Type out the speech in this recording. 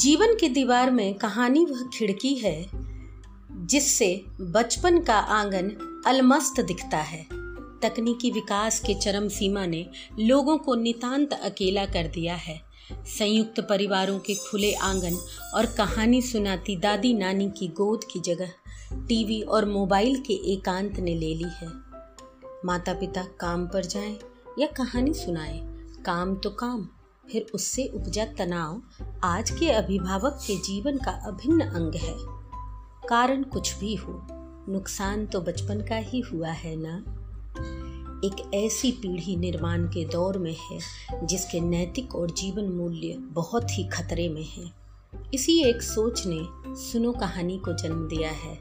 जीवन की दीवार में कहानी वह खिड़की है, जिससे बचपन का आँगन अलमस्त दिखता है। तकनीकी विकास के चरम सीमा ने लोगों को नितांत अकेला कर दिया है। संयुक्त परिवारों के खुले आँगन और कहानी सुनाती दादी नानी की गोद की जगह टीवी और मोबाइल के एकांत ने ले ली है। माता पिता काम पर जाएँ या कहानी सुनाएँ, काम तो काम, फिर उससे उपजा तनाव आज के अभिभावक के जीवन का अभिन्न अंग है। कारण कुछ भी हो, नुकसान तो बचपन का ही हुआ है ना? एक ऐसी पीढ़ी निर्माण के दौर में है, जिसके नैतिक और जीवन मूल्य बहुत ही खतरे में हैं। इसी एक सोच ने सुनो कहानी को जन्म दिया है।